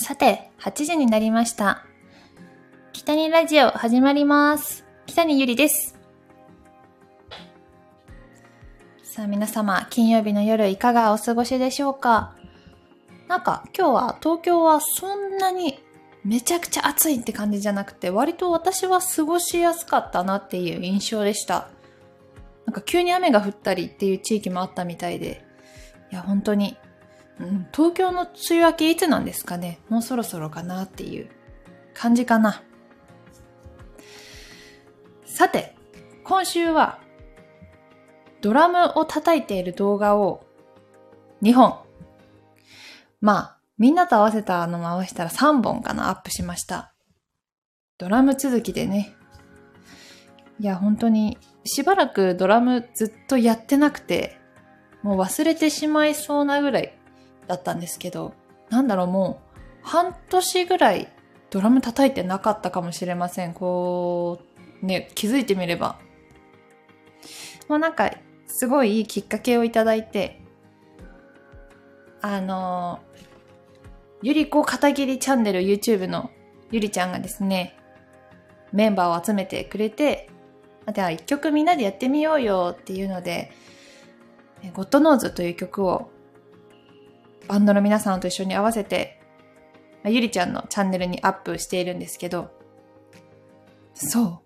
さて、8時になりました。北にラジオ始まります。北にゆりです。さあ皆様、金曜日の夜いかがお過ごしでしょうか？なんか今日は東京はそんなにめちゃくちゃ暑いって感じじゃなくて割と私は過ごしやすかったなっていう印象でした。なんか急に雨が降ったりっていう地域もあったみたいで、いや本当にうん、東京の梅雨明けいつなんですかね？もうそろそろかなっていう感じかな。さて、今週はドラムを叩いている動画を2本。まあ、みんなと合わせたのも合わせたら3本かな、アップしました。ドラム続きでね。いや、本当にしばらくドラムずっとやってなくて、もう忘れてしまいそうなぐらいだったんですけど、なんだろう、もう、半年ぐらいドラム叩いてなかったかもしれません。こう、ね、気づいてみれば。もうなんか、すごいいいきっかけをいただいて、あの、ゆりこ片桐チャンネル YouTube のゆりちゃんがですね、メンバーを集めてくれて、あでは一曲みんなでやってみようよっていうので、ゴッドノーズという曲をバンドの皆さんと一緒に合わせて、まゆりちゃんのチャンネルにアップしているんですけど、そう。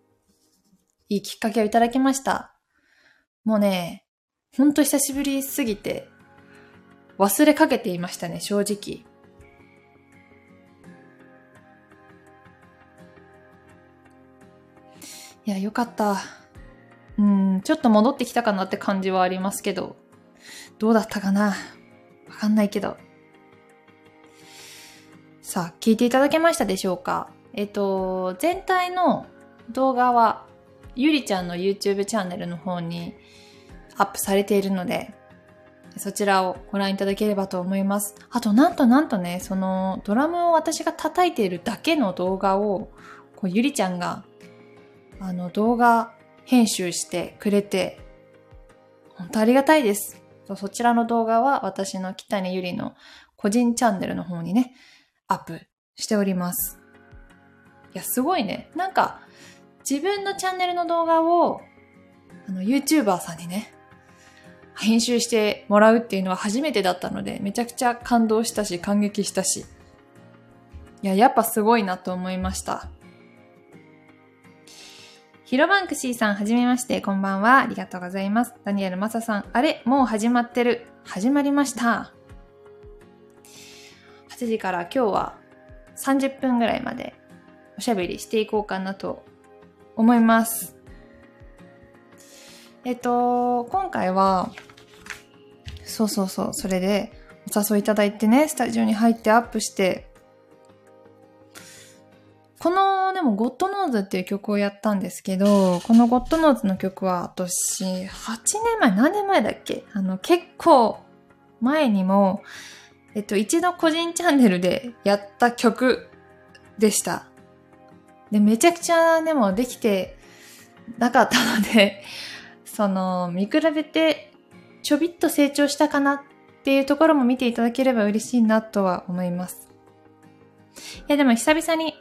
いいきっかけをいただきました。もうね、ほんと久しぶりすぎて、忘れかけていましたね、正直。いや、よかった。うん、ちょっと戻ってきたかなって感じはありますけど、どうだったかなわかんないけど。さあ、聞いていただけましたでしょうか？えっと、全体の動画は、ゆりちゃんの YouTube チャンネルの方にアップされているので、そちらをご覧いただければと思います。あと、なんとなんとね、そのドラムを私が叩いているだけの動画を、こうゆりちゃんが、あの、動画編集してくれて、本当ありがたいです。そちらの動画は私の北にゆりの個人チャンネルの方にね、アップしております。いや、すごいね。なんか、自分のチャンネルの動画を、あの、YouTuber さんにね、編集してもらうっていうのは初めてだったので、めちゃくちゃ感動したし、感激したし。いや、やっぱすごいなと思いました。ヒロバンクシーさん、はじめまして、こんばんは。ありがとうございます。ダニエルマサさん、あれもう始まってる。始まりました。8時から今日は30分ぐらいまでおしゃべりしていこうかなと思います。えっと、今回は、そうそうそう、それでお誘いいただいてね、スタジオに入ってアップして、この、でも、ゴッドノーズっていう曲をやったんですけど、このゴッドノーズの曲は、私、8年前、何年前だっけ？あの、結構、前にも、えっと、一度個人チャンネルでやった曲でした。で、めちゃくちゃ、でも、できてなかったので、その、見比べて、ちょびっと成長したかなっていうところも見ていただければ嬉しいなとは思います。いや、でも久々に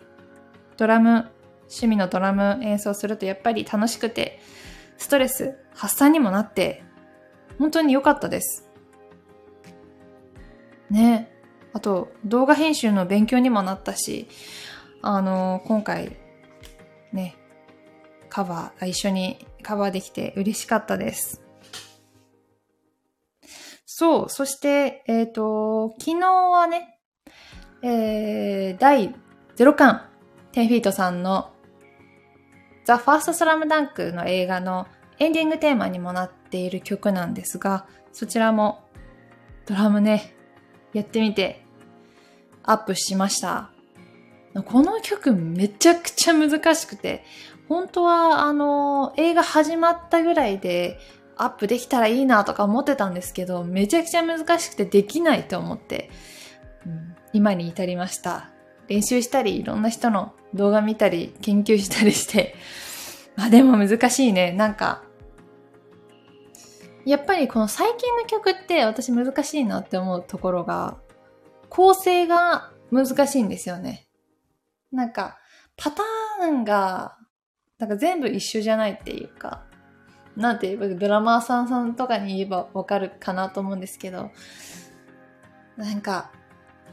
ドラム、趣味のドラム演奏するとやっぱり楽しくて、ストレス発散にもなって、本当に良かったです。ね。あと、動画編集の勉強にもなったし、あの、今回、ね、カバー、一緒にカバーできて嬉しかったです。そう、そして、えっ、と、昨日はね、えー、第0巻、テンフィートさんのザ・ファースト・スラムダンクの映画のエンディングテーマにもなっている曲なんですが、そちらもドラムね、やってみてアップしました。この曲めちゃくちゃ難しくて、本当はあの、映画始まったぐらいでアップできたらいいなとか思ってたんですけど、めちゃくちゃ難しくてできないと思って、うん今に至りました。練習したり、いろんな人の動画見たり、研究したりして。まあでも難しいね。なんか、やっぱりこの最近の曲って私難しいなって思うところが、構成が難しいんですよね。なんか、パターンが、なんか全部一緒じゃないっていうか、なんて言えば、ドラマーさんさんとかに言えばわかるかなと思うんですけど、なんか、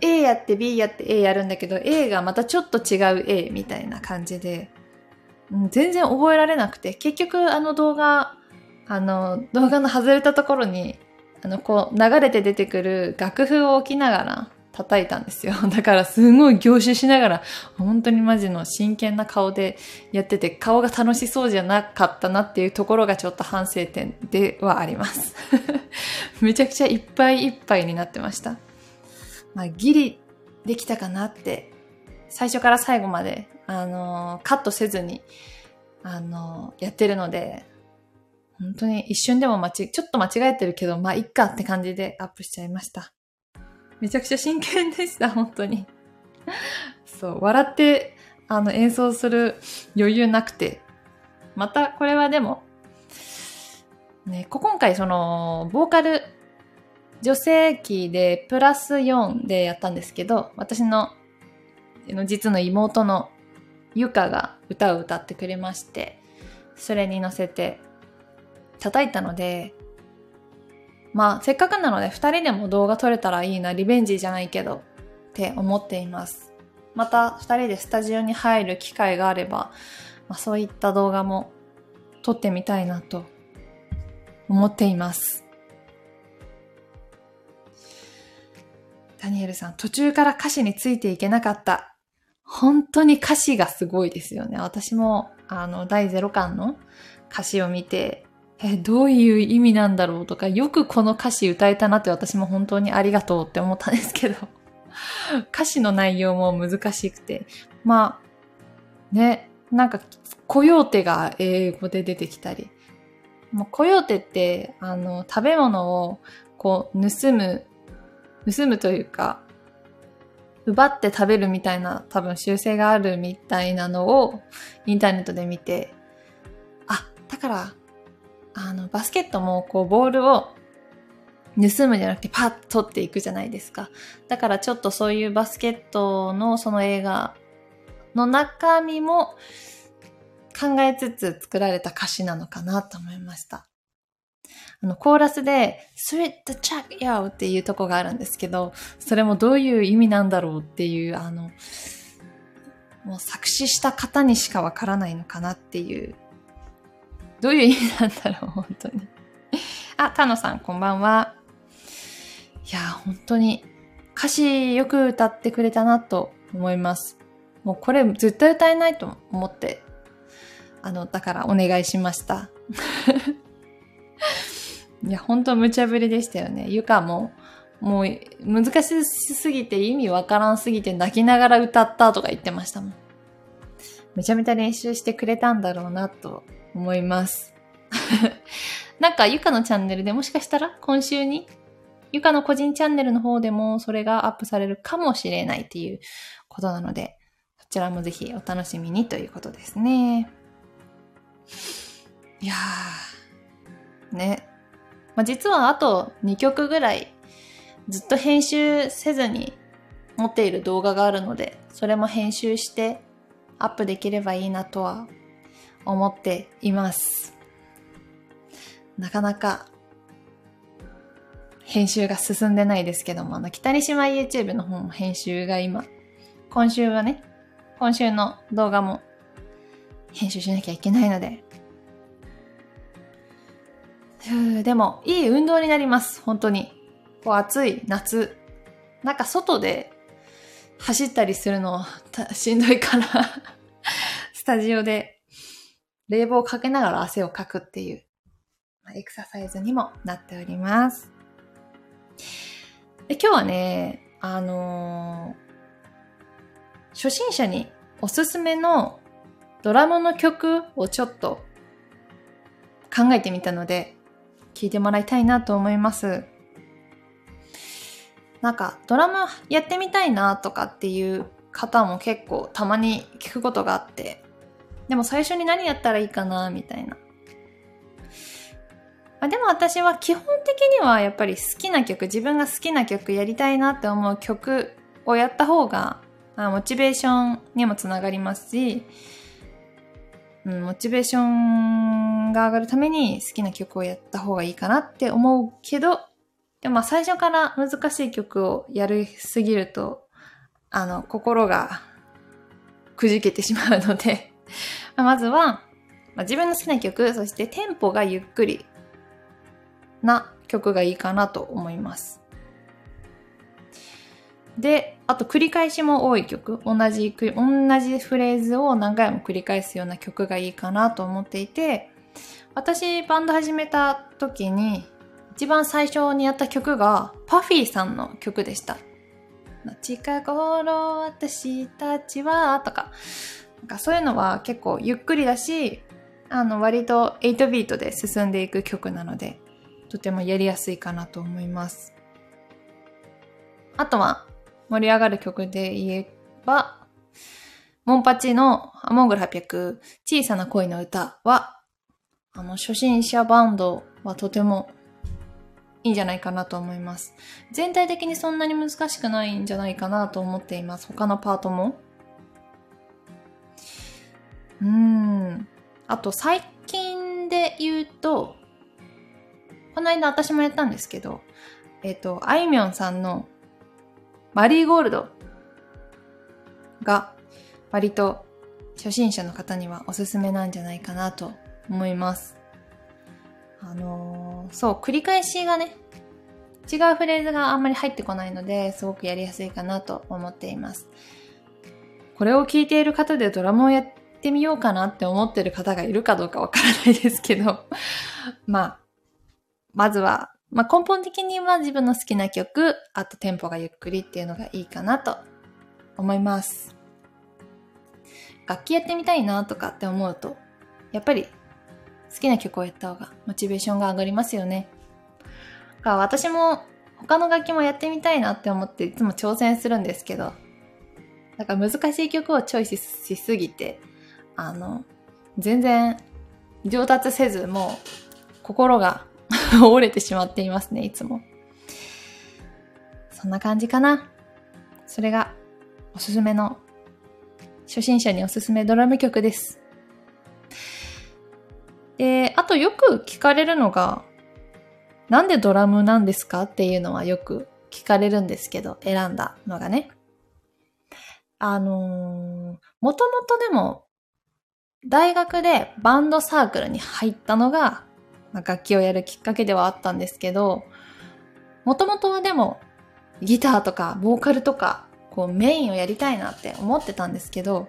A やって B やって A やるんだけど、A がまたちょっと違う A みたいな感じで、うん全然覚えられなくて、結局あの動画、あの、動画の外れたところに、あの、こう、流れて出てくる楽譜を置きながら叩いたんですよ。だからすごい凝視しながら、本当にマジの真剣な顔でやってて、顔が楽しそうじゃなかったなっていうところがちょっと反省点ではあります。めちゃくちゃいっぱいいっぱいになってました。まあ、ギリできたかなって、最初から最後まで、あのー、カットせずに、あのー、やってるので、本当に一瞬でも間ち、ちょっと間違えてるけど、まあ、いっかって感じでアップしちゃいました。めちゃくちゃ真剣でした、本当に。そう、笑って、あの、演奏する余裕なくて。また、これはでも、ね、今回その、ボーカル女性キーでプラス4でやったんですけど、私の実の妹のゆかが歌を歌ってくれまして、それに乗せて叩いたので、まあせっかくなので二人でも動画撮れたらいいな、リベンジじゃないけどって思っています。また二人でスタジオに入る機会があれば、まあ、そういった動画も撮ってみたいなと思っています。ダニエルさん、途中から歌詞についていけなかった。本当に歌詞がすごいですよね。私も、あの、第0巻の歌詞を見て、え、どういう意味なんだろうとか、よくこの歌詞歌えたなって私も本当にありがとうって思ったんですけど、歌詞の内容も難しくて、まあ、ね、なんか、コヨーテが英語で出てきたり、もうコヨーテって、あの、食べ物をこう盗む盗むというか、奪って食べるみたいな多分習性があるみたいなのをインターネットで見て、あ、だから、あの、バスケットもこうボールを盗むんじゃなくてパッと取っていくじゃないですか。だからちょっとそういうバスケットのその映画の中身も考えつつ作られた歌詞なのかなと思いました。あの、コーラスで、sweet check yo っていうとこがあるんですけど、それもどういう意味なんだろうっていう、あの、もう作詞した方にしかわからないのかなっていう、どういう意味なんだろう、本当に。あ、タノさん、こんばんは。いや、本当に、歌詞よく歌ってくれたなと思います。もうこれ絶対歌えないと思って、あの、だからお願いしました。いや、ほんと無茶ぶりでしたよね。ゆかも、もう難しすぎて意味わからんすぎて泣きながら歌ったとか言ってましたもん。めちゃめちゃ練習してくれたんだろうなと思います。なんかゆかのチャンネルでもしかしたら今週にゆかの個人チャンネルの方でもそれがアップされるかもしれないっていうことなので、そちらもぜひお楽しみにということですね。いやー、ね。まあ、実はあと2曲ぐらいずっと編集せずに持っている動画があるので、それも編集してアップできればいいなとは思っています。なかなか編集が進んでないですけども、あの、北に島 YouTube の方も編集が今、今週はね、今週の動画も編集しなきゃいけないので、でも、いい運動になります。本当に。こう暑い夏。なんか外で走ったりするのしんどいから スタジオで冷房をかけながら汗をかくっていう、エクササイズにもなっております。で今日はね、あのー、初心者におすすめのドラムの曲をちょっと考えてみたので、聞いてもらいたいなと思います。なんかドラムやってみたいなとかっていう方も結構たまに聞くことがあって、でも最初に何やったらいいかなみたいな。まあ、でも私は基本的にはやっぱり好きな曲、自分が好きな曲やりたいなって思う曲をやった方が、モチベーションにもつながりますし、うん、モチベーションが上がるために好きな曲をやった方がいいかなって思うけど、でもまあ最初から難しい曲をやりすぎると、あの、心がくじけてしまうので まずは、まあ、自分の好きな曲、そしてテンポがゆっくりな曲がいいかなと思います。で、あと繰り返しも多い曲、同じ、同じフレーズを何回も繰り返すような曲がいいかなと思っていて、私バンド始めた時に一番最初にやった曲がパフィーさんの曲でした。近頃私たちはとか、なんかそういうのは結構ゆっくりだし、あの割と8ビートで進んでいく曲なので、とてもやりやすいかなと思います。あとは盛り上がる曲で言えば、モンパチのアモンゴル800小さな恋の歌は、あの初心者バンドはとてもいいんじゃないかなと思います。全体的にそんなに難しくないんじゃないかなと思っています。他のパートも。うん。あと最近で言うと、この間私もやったんですけど、えっ、と、あいみょんさんのマリーゴールドが割と初心者の方にはおすすめなんじゃないかなと思います。あのー、そう、繰り返しがね、違うフレーズがあんまり入ってこないので、すごくやりやすいかなと思っています。これを聞いている方でドラムをやってみようかなって思ってる方がいるかどうかわからないですけど、まあ、まずは、まあ根本的には自分の好きな曲、あとテンポがゆっくりっていうのがいいかなと思います。楽器やってみたいなとかって思うと、やっぱり好きな曲をやった方がモチベーションが上がりますよね。か私も他の楽器もやってみたいなって思っていつも挑戦するんですけど、なんか難しい曲をチョイスしすぎて、あの、全然上達せず、もう心が 折れてしまっていますね、いつも。そんな感じかな。それがおすすめの、初心者におすすめドラム曲です。で、あとよく聞かれるのが、なんでドラムなんですかっていうのはよく聞かれるんですけど、選んだのがね。あのー、もともとでも、大学でバンドサークルに入ったのが、ま、楽器をやるきっかけではあったんですけど、もともとはでも、ギターとかボーカルとか、こうメインをやりたいなって思ってたんですけど、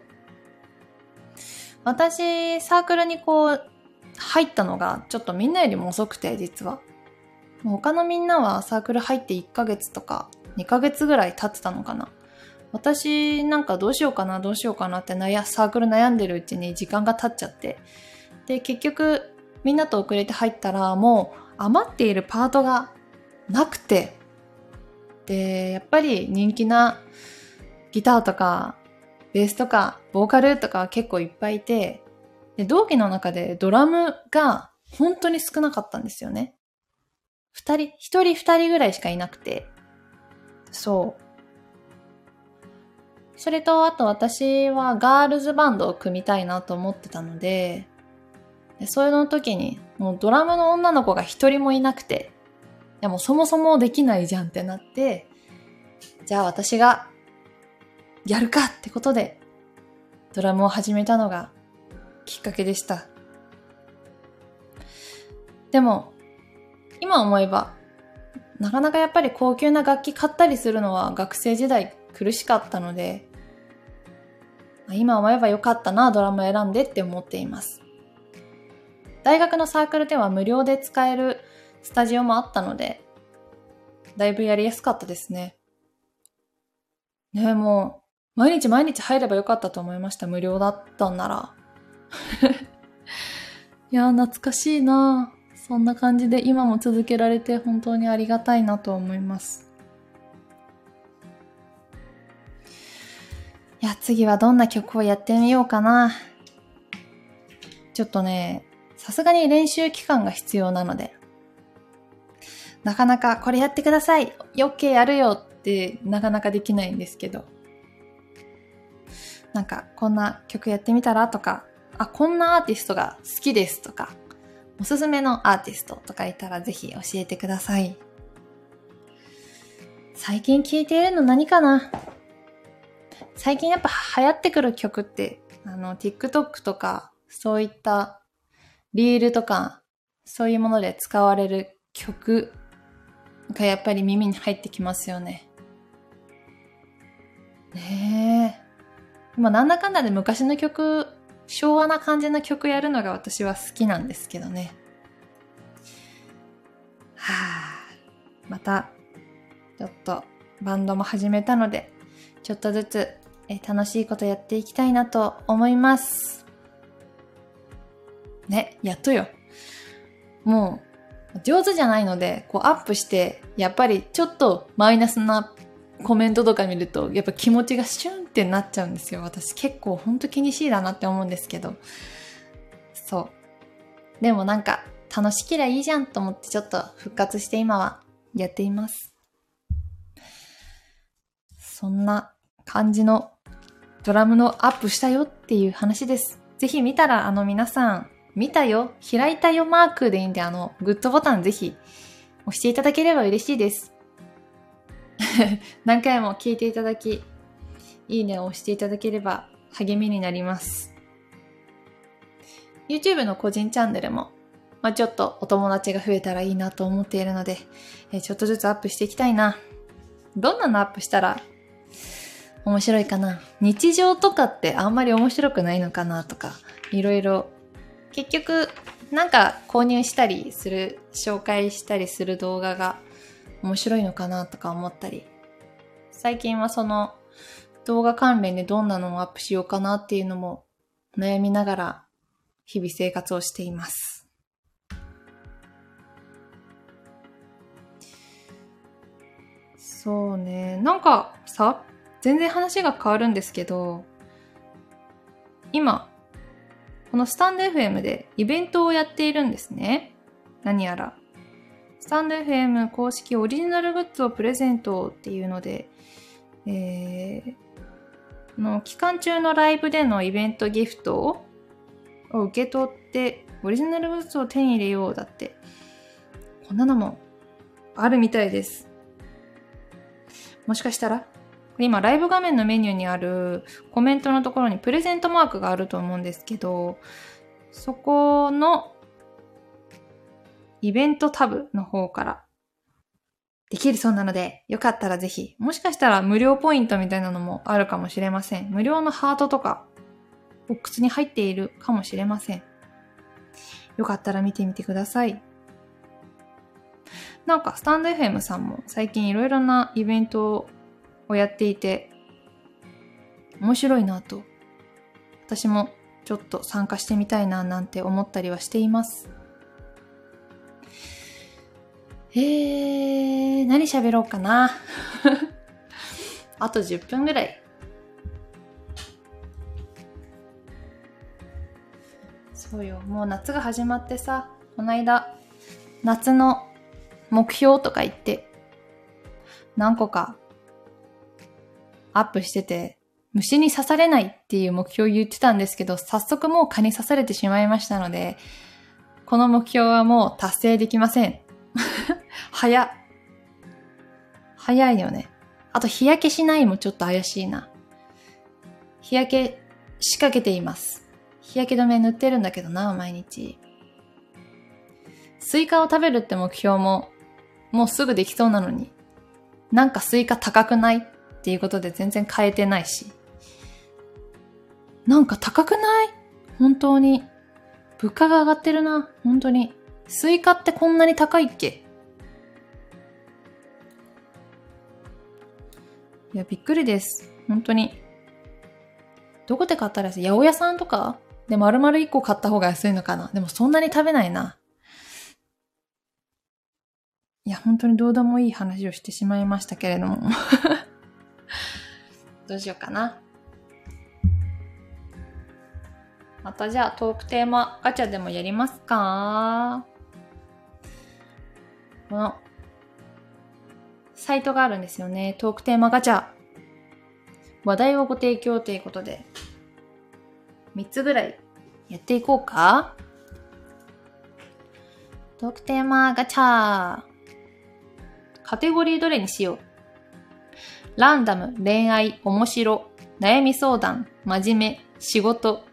私、サークルにこう、入ったのがちょっとみんなよりも遅くて、実は。他のみんなはサークル入って1ヶ月とか2ヶ月ぐらい経ってたのかな。私なんかどうしようかな、どうしようかなって悩サークル悩んでるうちに時間が経っちゃって。で、結局みんなと遅れて入ったらもう余っているパートがなくて。で、やっぱり人気なギターとかベースとかボーカルとか結構いっぱいいて、で、同期の中でドラムが本当に少なかったんですよね。二人、一人二人ぐらいしかいなくて。そう。それと、あと私はガールズバンドを組みたいなと思ってたので、でそれの時に、もうドラムの女の子が一人もいなくて、でもそもそもできないじゃんってなって、じゃあ私がやるかってことで、ドラムを始めたのがきっかけでした。でも、今思えば、なかなかやっぱり高級な楽器買ったりするのは学生時代苦しかったので、今思えばよかったな、ドラム選んでって思っています。大学のサークルでは無料で使えるスタジオもあったので、だいぶやりやすかったですね。ねもう、毎日毎日入ればよかったと思いました。無料だったんなら。いや、懐かしいなそんな感じで今も続けられて本当にありがたいなと思います。いや、次はどんな曲をやってみようかな。ちょっとね、さすがに練習期間が必要なので、なかなかこれやってください、オッケーやるよってなかなかできないんですけど。なんか、こんな曲やってみたらとか、あ、こんなアーティストが好きですとか、おすすめのアーティストとかいたらぜひ教えてください。最近聴いているの何かな？最近やっぱ流行ってくる曲って、あの、TikTok とか、そういったリールとか、そういうもので使われる曲がやっぱり耳に入ってきますよね。ねえ。まあなんだかんだで昔の曲、昭和な感じの曲やるのが私は好きなんですけどね。はあ、また、ちょっとバンドも始めたので、ちょっとずつえ楽しいことやっていきたいなと思います。ね、やっとよ。もう、上手じゃないので、こうアップして、やっぱりちょっとマイナスなコメントとか見ると、やっぱ気持ちがシュンってなっちゃうんですよ。私結構ほんと気にしいだなって思うんですけど。そう。でもなんか、楽しけりゃいいじゃんと思ってちょっと復活して今はやっています。そんな感じのドラムのアップしたよっていう話です。ぜひ見たらあの皆さん、見たよ、開いたよマークでいいんであの、グッドボタンぜひ押していただければ嬉しいです。何回も聞いていただき、いいねを押していただければ励みになります。YouTube の個人チャンネルも、まあ、ちょっとお友達が増えたらいいなと思っているので、え、ちょっとずつアップしていきたいな。どんなのアップしたら面白いかな日常とかってあんまり面白くないのかなとか、いろいろ。結局、なんか購入したりする、紹介したりする動画が面白いのかなとか思ったり、最近はその動画関連でどんなのをアップしようかなっていうのも悩みながら日々生活をしています。そうね。なんかさ、全然話が変わるんですけど、今、このスタンド FM でイベントをやっているんですね。何やら。スタンド FM 公式オリジナルグッズをプレゼントっていうので、えー、の期間中のライブでのイベントギフトを受け取ってオリジナルグッズを手に入れようだって。こんなのもあるみたいです。もしかしたら今ライブ画面のメニューにあるコメントのところにプレゼントマークがあると思うんですけど、そこのイベントタブの方からできるそうなので、よかったらぜひ、もしかしたら無料ポイントみたいなのもあるかもしれません。無料のハートとか、ボックスに入っているかもしれません。よかったら見てみてください。なんか、スタンド FM さんも最近いろいろなイベントををやっていて、面白いなと、私もちょっと参加してみたいななんて思ったりはしています。えー、何喋ろうかな。あと10分ぐらい。そうよ、もう夏が始まってさ、この間、夏の目標とか言って、何個かアップしてて、虫に刺されないっていう目標を言ってたんですけど、早速もう蚊に刺されてしまいましたので、この目標はもう達成できません。早。早いよね。あと日焼けしないもちょっと怪しいな。日焼け仕掛けています。日焼け止め塗ってるんだけどな、毎日。スイカを食べるって目標も、もうすぐできそうなのに。なんかスイカ高くない？っていうことで全然変えてないし。なんか高くない？本当に。物価が上がってるな。本当に。スイカってこんなに高いっけ？いや、びっくりです。本当に。どこで買ったら八百屋さんとか？で丸々1個買った方が安いのかな？でもそんなに食べないな。いや、本当にどうでもいい話をしてしまいましたけれども。どうしようかな。またじゃあトークテーマガチャでもやりますか？このサイトがあるんですよね。トークテーマガチャ。話題をご提供ということで、3つぐらいやっていこうかトークテーマガチャ。カテゴリーどれにしよう？ランダム、恋愛、面白、悩み相談、真面目、仕事、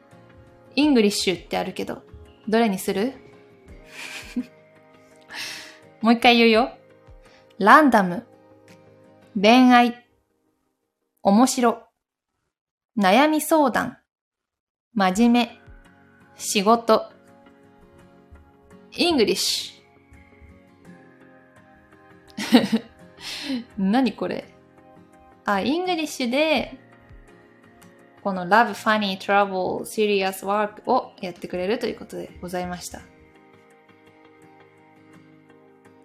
English ってあるけど、どれにする？もう一回言うよ。ランダム、恋愛、面白、悩み相談、真面目、仕事、 English。何これ？あ、 English で、この Love, Funny, Trouble, Serious Work をやってくれるということでございました。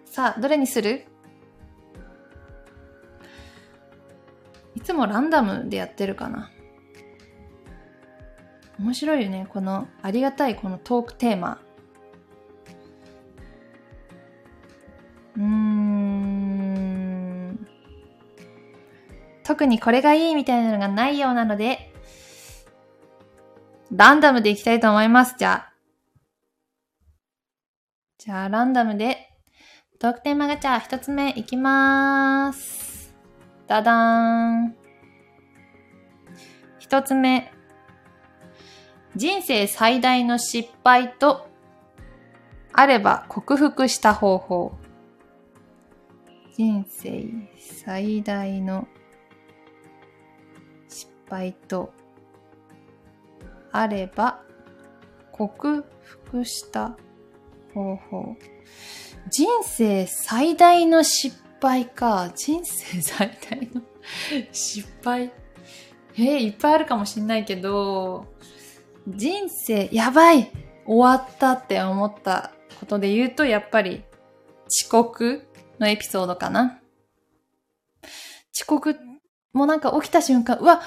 さあ、どれにする？いつもランダムでやってるかな。面白いよね。このありがたいこのトークテーマ。うーん。特にこれがいいみたいなのがないようなので、ランダムでいきたいと思います。じゃあ。じゃあ、ランダムでトークテーマガチャ一つ目いきまーす。ダダーン。一つ目。人生最大の失敗とあれば克服した方法。人生最大の失敗とあれば克服した方法。人生最大の失敗か。人生最大の 失敗。えー、いっぱいあるかもしんないけど、人生やばい終わったって思ったことで言うと、やっぱり遅刻のエピソードかな。遅刻もなんか起きた瞬間、うわ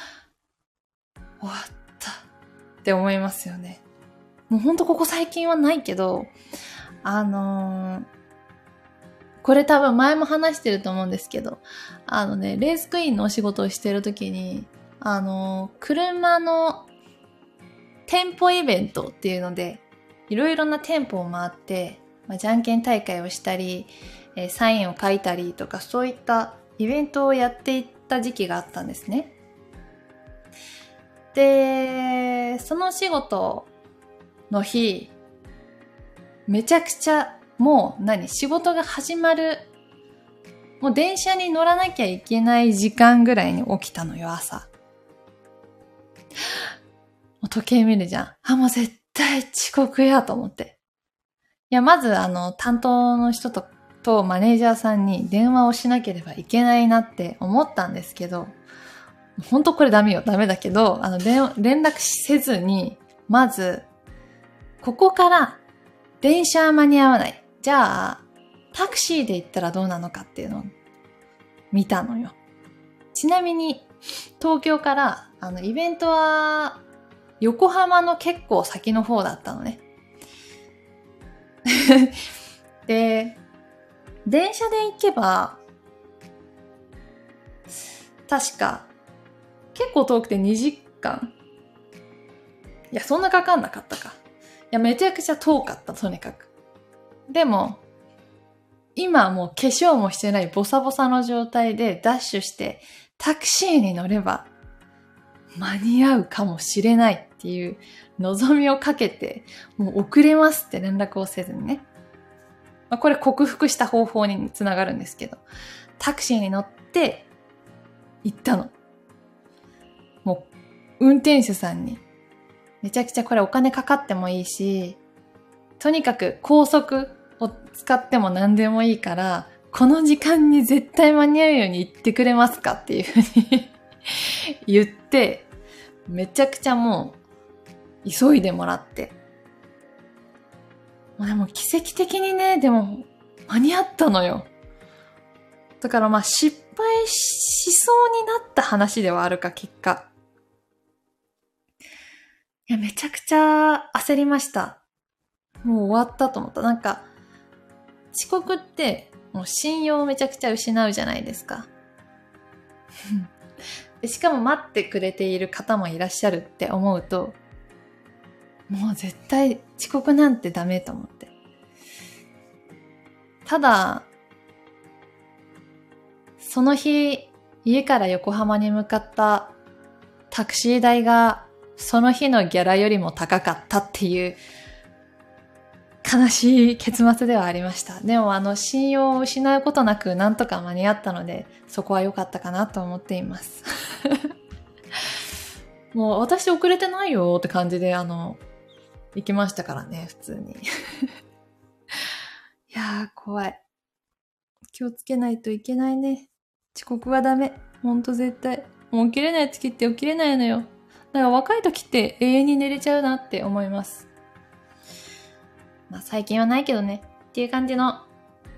終わったって思いますよね。もうほんとここ最近はないけど、あのーこれ多分前も話してると思うんですけど、あのね、レースクイーンのお仕事をしてるときに、あの、車の店舗イベントっていうので、いろいろな店舗を回って、まあ、じゃんけん大会をしたり、えー、サインを書いたりとか、そういったイベントをやっていった時期があったんですね。で、その仕事の日、めちゃくちゃもう何仕事が始まる、もう電車に乗らなきゃいけない時間ぐらいに起きたのよ、朝。もう時計見るじゃん。あ、もう絶対遅刻やと思って。いや、まずあの、担当の人と、とマネージャーさんに電話をしなければいけないなって思ったんですけど、本当これダメよ、ダメだけど、あの、連絡せずに、まず、ここから電車は間に合わない。じゃあ、タクシーで行ったらどうなのかっていうのを見たのよ。ちなみに、東京から、あの、イベントは、横浜の結構先の方だったのね。で、電車で行けば、確か、結構遠くて2時間いや、そんなかかんなかったか。いや、めちゃくちゃ遠かった、とにかく。でも、今もう化粧もしてないボサボサの状態でダッシュしてタクシーに乗れば間に合うかもしれないっていう望みをかけて、もう遅れますって連絡をせずにね。まあ、これ克服した方法につながるんですけど、タクシーに乗って行ったの。運転手さんにめちゃくちゃこれお金かかってもいいし、とにかく高速を使っても何でもいいから、この時間に絶対間に合うように言ってくれますかっていうふうに 言って、めちゃくちゃもう、急いでもらって。でも奇跡的にね、でも間に合ったのよ。だからまあ失敗しそうになった話ではあるか、結果。いや、めちゃくちゃ焦りました。もう終わったと思った。なんか、遅刻ってもう信用をめちゃくちゃ失うじゃないですか。でしかも待ってくれている方もいらっしゃるって思うと、もう絶対遅刻なんてダメと思って。ただ、その日、家から横浜に向かったタクシー代がその日のギャラよりも高かったっていう悲しい結末ではありました。でもあの信用を失うことなくなんとか間に合ったのでそこは良かったかなと思っています。もう私遅れてないよって感じであの行きましたからね、普通に。いやー怖い。気をつけないといけないね。遅刻はダメ。ほんと絶対。もう起きれない月って起きれないのよ。だから若い時って永遠に寝れちゃうなって思います。まあ最近はないけどね。っていう感じの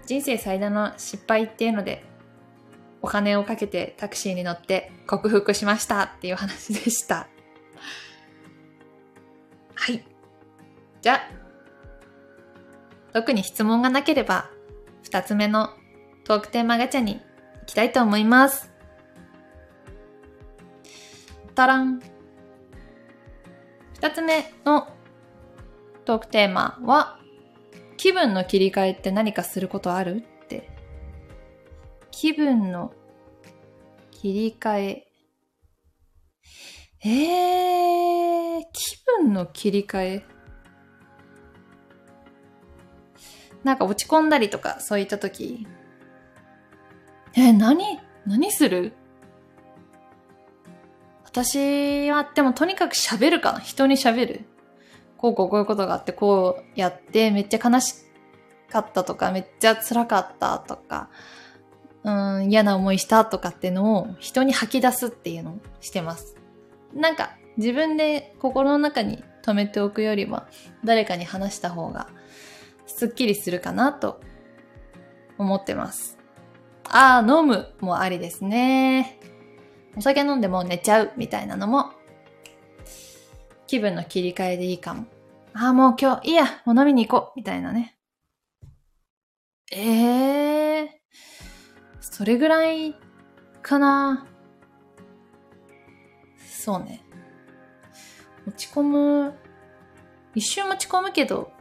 人生最大の失敗っていうので、お金をかけてタクシーに乗って克服しましたっていう話でした。はい。じゃあ、特に質問がなければ、二つ目のトークテーマガチャに行きたいと思います。たらん。二つ目のトークテーマは、気分の切り替えって何かすることある？って。気分の切り替え。えー、気分の切り替え？なんか落ち込んだりとか、そういった時。え何？何する？私は、でもとにかく喋るかな人に喋る。こうこうこういうことがあって、こうやって、めっちゃ悲しかったとか、めっちゃ辛かったとか、うん、嫌な思いしたとかっていうのを人に吐き出すっていうのをしてます。なんか、自分で心の中に留めておくよりは、誰かに話した方が、すっきりするかなと思ってます。ああ、飲むもありですね。お酒飲んでも寝ちゃうみたいなのも気分の切り替えでいいかも。ああ、もう今日いいや、もう飲みに行こう、みたいなね。ええー、それぐらいかな。そうね。落ち込む、一瞬落ち込むけど、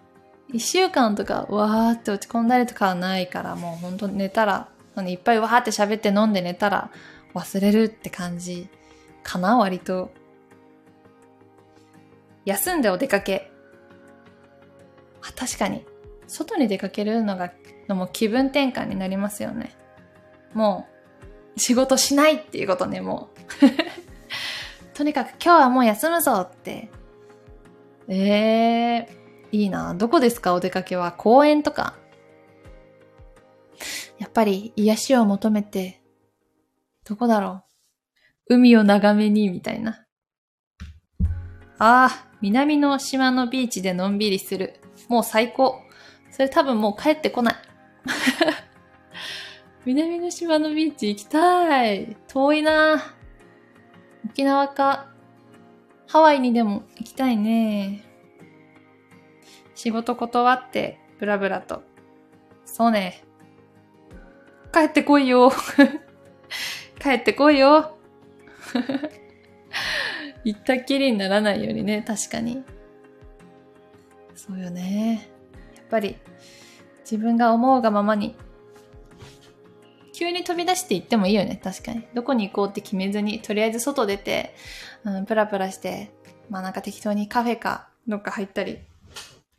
一週間とかわーって落ち込んだりとかはないから、もうほんと寝たら、いっぱいわーって喋って飲んで寝たら忘れるって感じかな、割と。休んでお出かけ。あ確かに。外に出かけるのが、のも気分転換になりますよね。もう、仕事しないっていうことね、もう。とにかく今日はもう休むぞって。ええー、いいな。どこですかお出かけは？公園とか。やっぱり癒しを求めて、どこだろう？海を眺めに、みたいな。ああ、南の島のビーチでのんびりする。もう最高。それ多分もう帰ってこない。南の島のビーチ行きたい。遠いな沖縄か、ハワイにでも行きたいね。仕事断って、ブラブラと。そうね。帰ってこいよ。帰ってこいよ。行ったっきりにならないようにね、確かに。そうよね。やっぱり、自分が思うがままに、急に飛び出して行ってもいいよね、確かに。どこに行こうって決めずに、とりあえず外出て、うん、プラプラして、まあなんか適当にカフェか、どっか入ったり、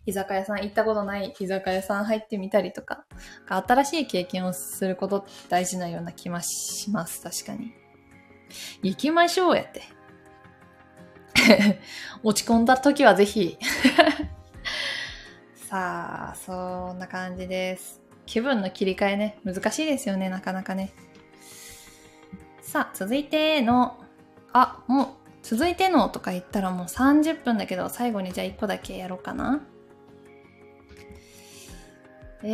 居酒屋さん行ったことない居酒屋さん入ってみたりとか、新しい経験をすることって大事なような気もします、確かに。行きましょうやって。落ち込んだ時はぜひ さあ、そんな感じです。気分の切り替えね、難しいですよね、なかなかね。さあ、続いての、あ、もう、続いてのとか言ったらもう30分だけど、最後にじゃあ1個だけやろうかな。え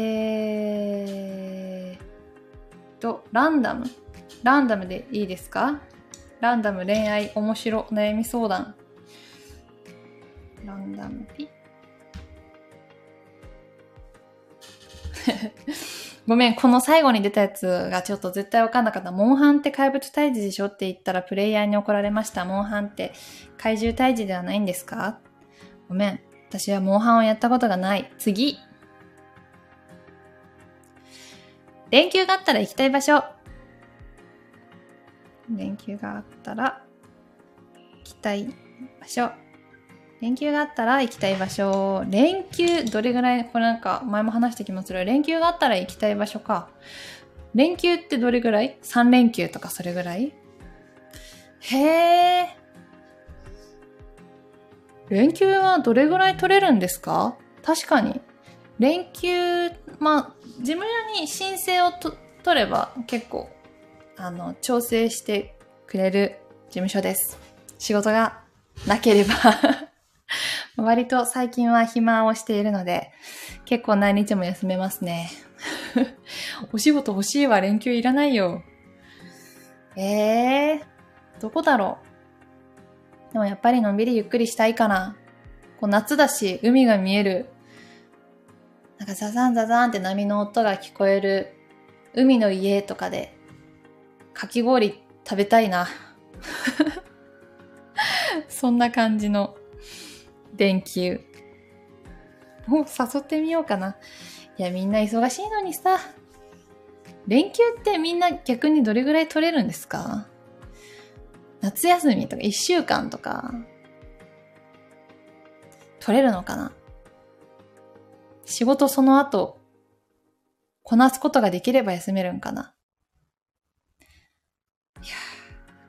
ーと、ランダムランダムでいいですか？ランダム恋愛面白悩み相談。ランダムピ？ごめん、この最後に出たやつがちょっと絶対わかんなかった。モンハンって怪物退治でしょって言ったらプレイヤーに怒られました。モンハンって怪獣退治ではないんですか？ごめん。私はモンハンをやったことがない。次。連休があったら行きたい場所。連休があったら行きたい場所。連休があったら行きたい場所。連休、どれぐらい、これなんか前も話した気もする。連休があったら行きたい場所か。連休ってどれぐらい ?3 連休とかそれぐらい？へえ。連休はどれぐらい取れるんですか？確かに。連休、まあ、事務所に申請をと取れば結構、あの、調整してくれる事務所です。仕事がなければ 割と最近は暇をしているので、結構何日も休めますね。お仕事欲しいわ、連休いらないよ。ええー、どこだろう。でもやっぱりのんびりゆっくりしたいかな。こう夏だし、海が見える。なんかザザンザザンって波の音が聞こえる海の家とかで、かき氷食べたいな。そんな感じの電球。もう誘ってみようかな。いや、みんな忙しいのにさ。連休ってみんな逆にどれぐらい取れるんですか？夏休みとか一週間とか、取れるのかな？仕事その後、こなすことができれば休めるんかないや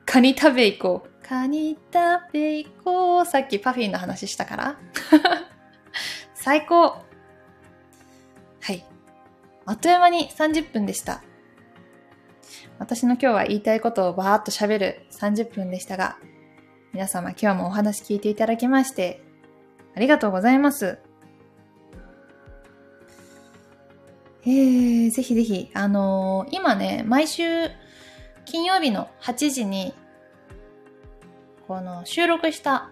カニ食べ行こう。カニ食べ行こう。さっきパフィーの話したから。最高。はい。あっという間に30分でした。私の今日は言いたいことをバーっと喋る30分でしたが、皆様今日もお話聞いていただきまして、ありがとうございます。えー、ぜひぜひ、あのー、今ね、毎週金曜日の8時にこの収録した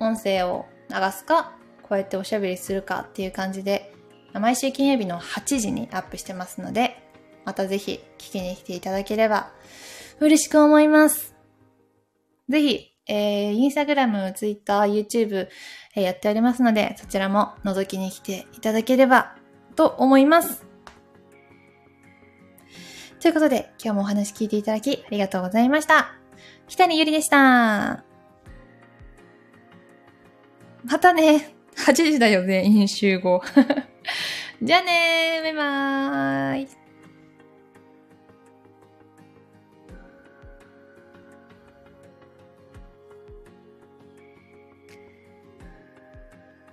音声を流すか、こうやっておしゃべりするかっていう感じで、毎週金曜日の8時にアップしてますので、またぜひ聞きに来ていただければ嬉しく思います。ぜひ、えー、インスタグラム、ツイッター、YouTube、えー、やっておりますので、そちらも覗きに来ていただければと思います。ということで、今日もお話聞いていただきありがとうございました。北にゆりでした。またね。8時だよ、全員集合。じゃあねー、バイバーイ。